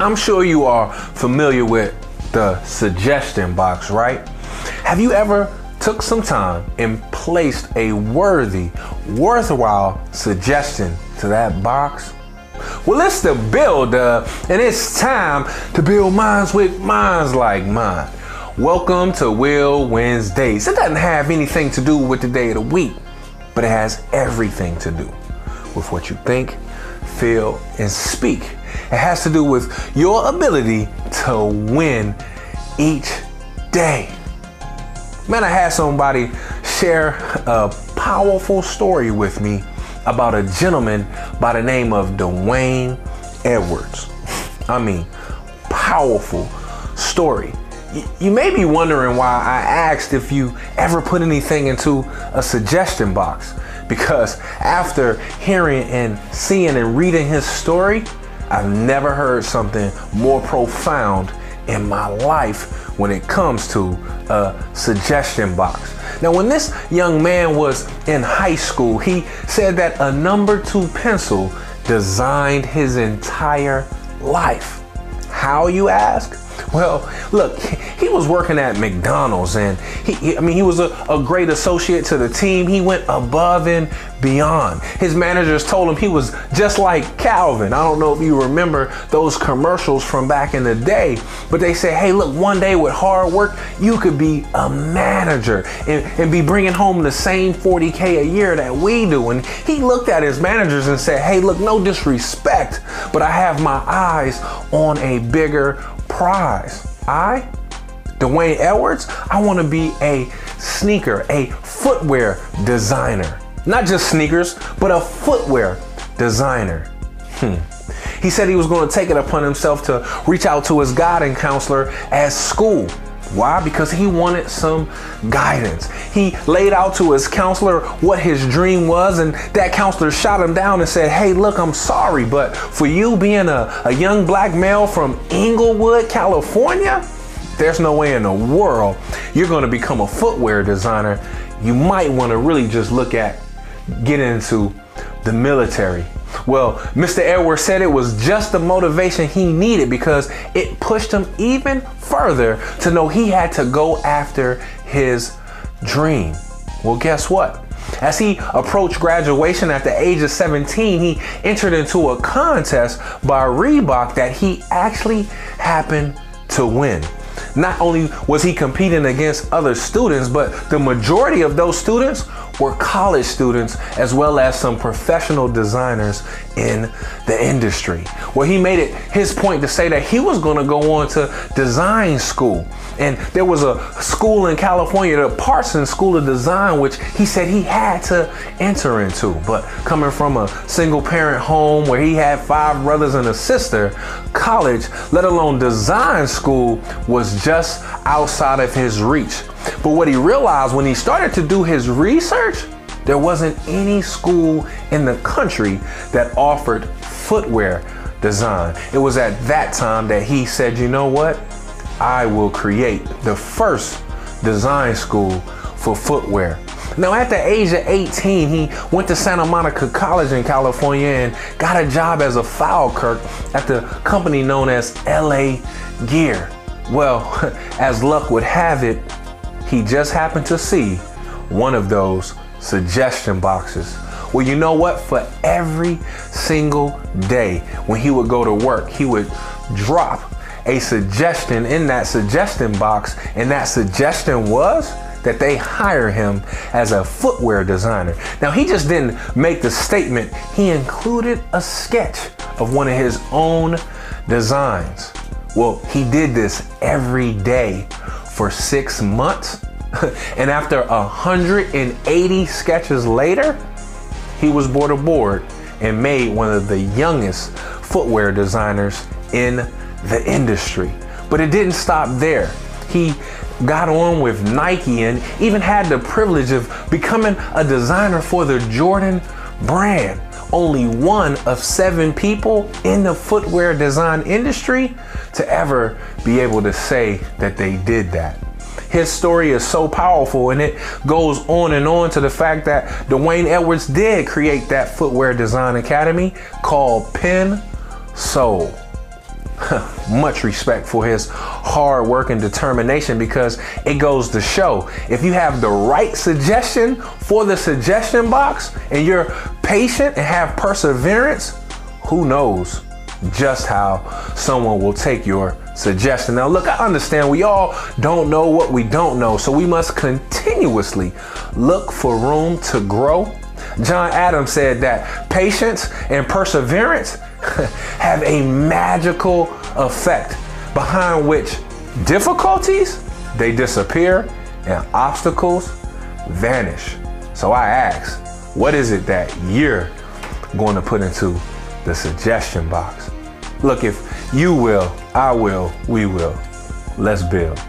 I'm sure you are familiar with the suggestion box, right? Have you ever took some time and placed a worthy, worthwhile suggestion to that box? Well, it's the builder, and it's time to build minds with minds like mine. Welcome to Will Winsdays. It doesn't have anything to do with the day of the week, but it has everything to do with what you think, feel, and speak. It has to do with your ability to win each day. Man, I had somebody share a powerful story with me about a gentleman by the name of D'Wayne Edwards. I mean, powerful story. You may be wondering why I asked if you ever put anything into a suggestion box. Because after hearing and seeing and reading his story, I've never heard something more profound in my life when it comes to a suggestion box. Now, when this young man was in high school, he said that a number two pencil designed his entire life. How, you ask? Well, look, he was working at McDonald's and he, I mean, he was a, a great associate to the team. He went above and beyond. His managers told him he was just like Calvin. I don't know if you remember those commercials from back in the day, but they say, hey, look, one day with hard work, you could be a manager and, and be bringing home the same 40K a year that we do. And he looked at his managers and said, hey, look, no disrespect, but I have my eyes on a bigger prize. I, D'Wayne Edwards, I want to be a sneaker, a footwear designer. Not just sneakers, but a footwear designer. Hmm. He said he was going to take it upon himself to reach out to his guidance counselor at school. Why? Because he wanted some guidance. He laid out to his counselor what his dream was, and that counselor shot him down and said, Hey, look, I'm sorry, but for you being a, a young black male from Inglewood, California, there's no way in the world you're going to become a footwear designer. You might want to really just look at getting into the military. Well, Mr. Edwards said it was just the motivation he needed because it pushed him even further to know he had to go after his dream. Well, guess what? As he approached graduation at the age of 17, he entered into a contest by Reebok that he actually happened to win. Not only was he competing against other students, but the majority of those students were college students as well as some professional designers in the industry. Well, he made it his point to say that he was going to go on to design school. And there was a school in California, the Parsons School of Design, which he said he had to enter into. But coming from a single parent home where he had five brothers and a sister, college, let alone design school, was just outside of his reach. But what he realized when he started to do his research, there wasn't any school in the country that offered footwear design. It was at that time that he said, you know what? I will create the first design school for footwear. Now, at the age of 18, he went to Santa Monica College in California and got a job as a file clerk at the company known as LA Gear. Well, as luck would have it, he just happened to see one of those suggestion boxes. Well, you know what? For every single day when he would go to work, he would drop a suggestion in that suggestion box, and that suggestion was that they hire him as a footwear designer. Now, he just didn't make the statement, he included a sketch of one of his own designs. Well, he did this every day for six months. and after 180 sketches later, he was brought aboard and made one of the youngest footwear designers in the industry. But it didn't stop there. He got on with Nike and even had the privilege of becoming a designer for the Jordan brand. Only one of seven people in the footwear design industry to ever be able to say that they did that. His story is so powerful and it goes on and on to the fact that D'Wayne Edwards did create that footwear design academy called Pen Soul. much respect for his hard work and determination because it goes to show if you have the right suggestion for the suggestion box and you're patient and have perseverance, who knows just how someone will take your suggestion. Now, look, I understand we all don't know what we don't know, so we must continuously look for room to grow. John Adams said that patience and perseverance have a magical effect behind which difficulties they disappear and obstacles vanish. So I ask, what is it that you're going to put into the suggestion box? Look, if you will, I will, we will. Let's build.